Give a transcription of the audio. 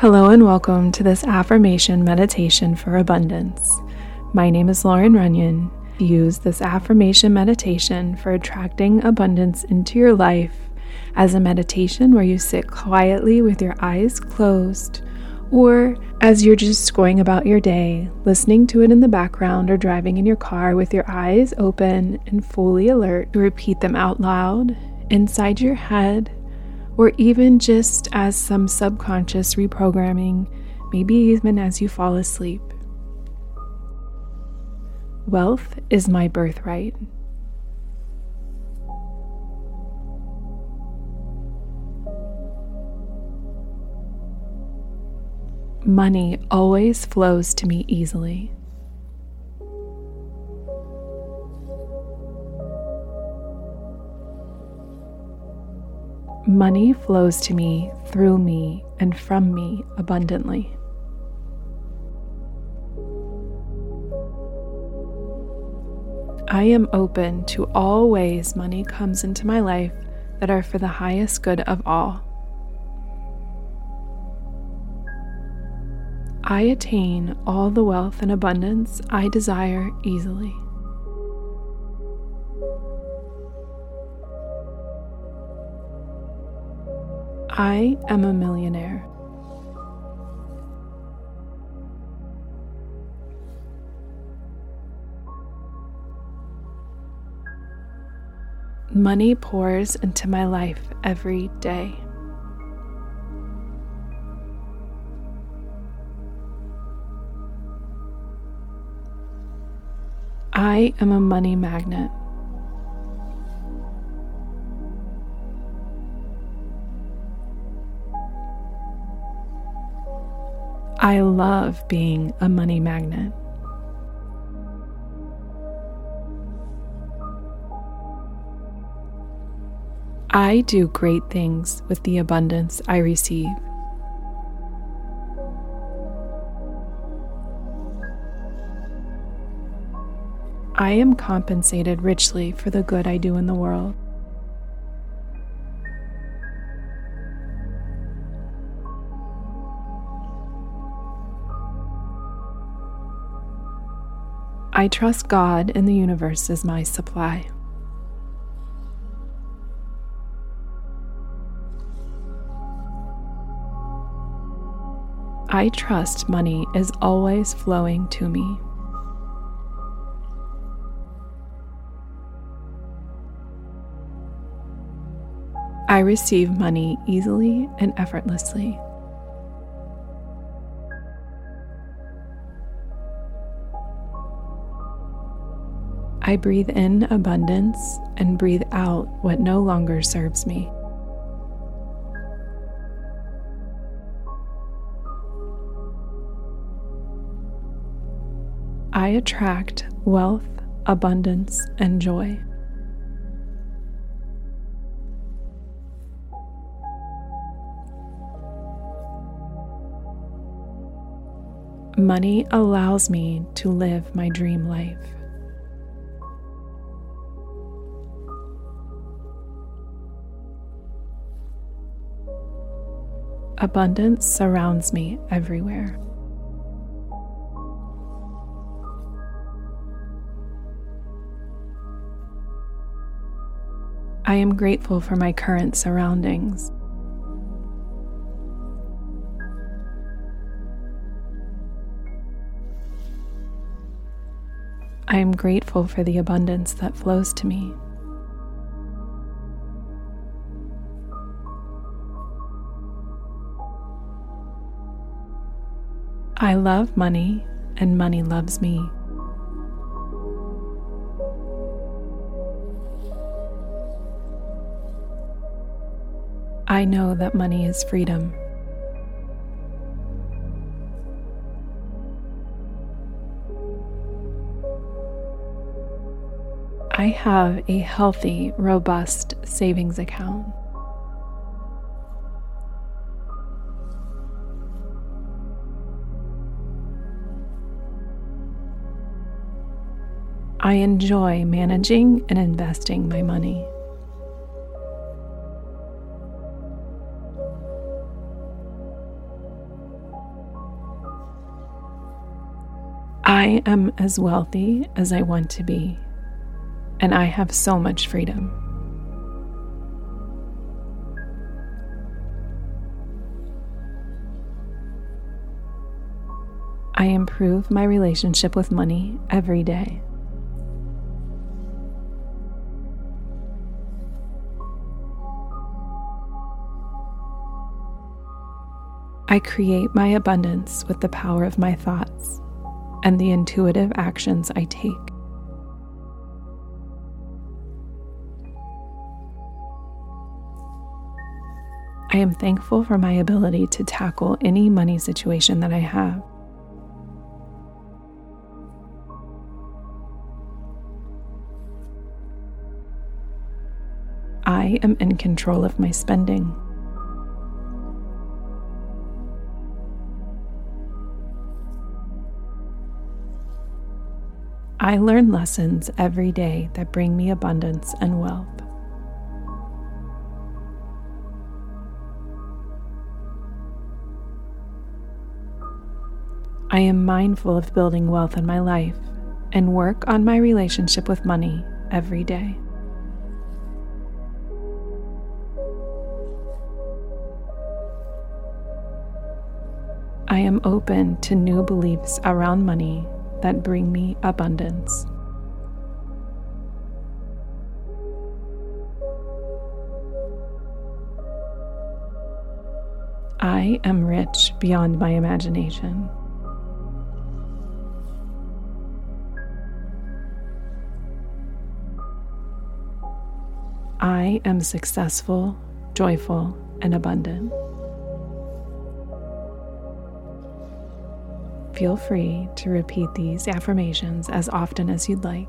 Hello, and welcome to this affirmation meditation for abundance. My name is Loren Runyon. Use this affirmation meditation for attracting abundance into your life as a meditation where you sit quietly with your eyes closed, or as you're just going about your day, listening to it in the background or driving in your car with your eyes open and fully alert to repeat them out loud inside your head or even just as some subconscious reprogramming, maybe even as you fall asleep. Wealth is my birthright. Money always flows to me easily. Money flows to me, through me, and from me abundantly. I am open to all ways money comes into my life that are for the highest good of all. I attain all the wealth and abundance I desire easily. I am a millionaire. Money pours into my life every day. I am a money magnet. I love being a money magnet. I do great things with the abundance I receive. I am compensated richly for the good I do in the world. I trust God and the universe as my supply. I trust money is always flowing to me. I receive money easily and effortlessly. I breathe in abundance and breathe out what no longer serves me. I attract wealth, abundance, and joy. Money allows me to live my dream life. Abundance surrounds me everywhere. I am grateful for my current surroundings. I am grateful for the abundance that flows to me. I love money, and money loves me. I know that money is freedom. I have a healthy, robust savings account. I enjoy managing and investing my money. I am as wealthy as I want to be, and I have so much freedom. I improve my relationship with money every day. I create my abundance with the power of my thoughts and the intuitive actions I take. I am thankful for my ability to tackle any money situation that I have. I am in control of my spending. I learn lessons every day that bring me abundance and wealth. I am mindful of building wealth in my life and work on my relationship with money every day. I am open to new beliefs around money that bring me abundance. I am rich beyond my imagination. I am successful, joyful, and abundant. Feel free to repeat these affirmations as often as you'd like.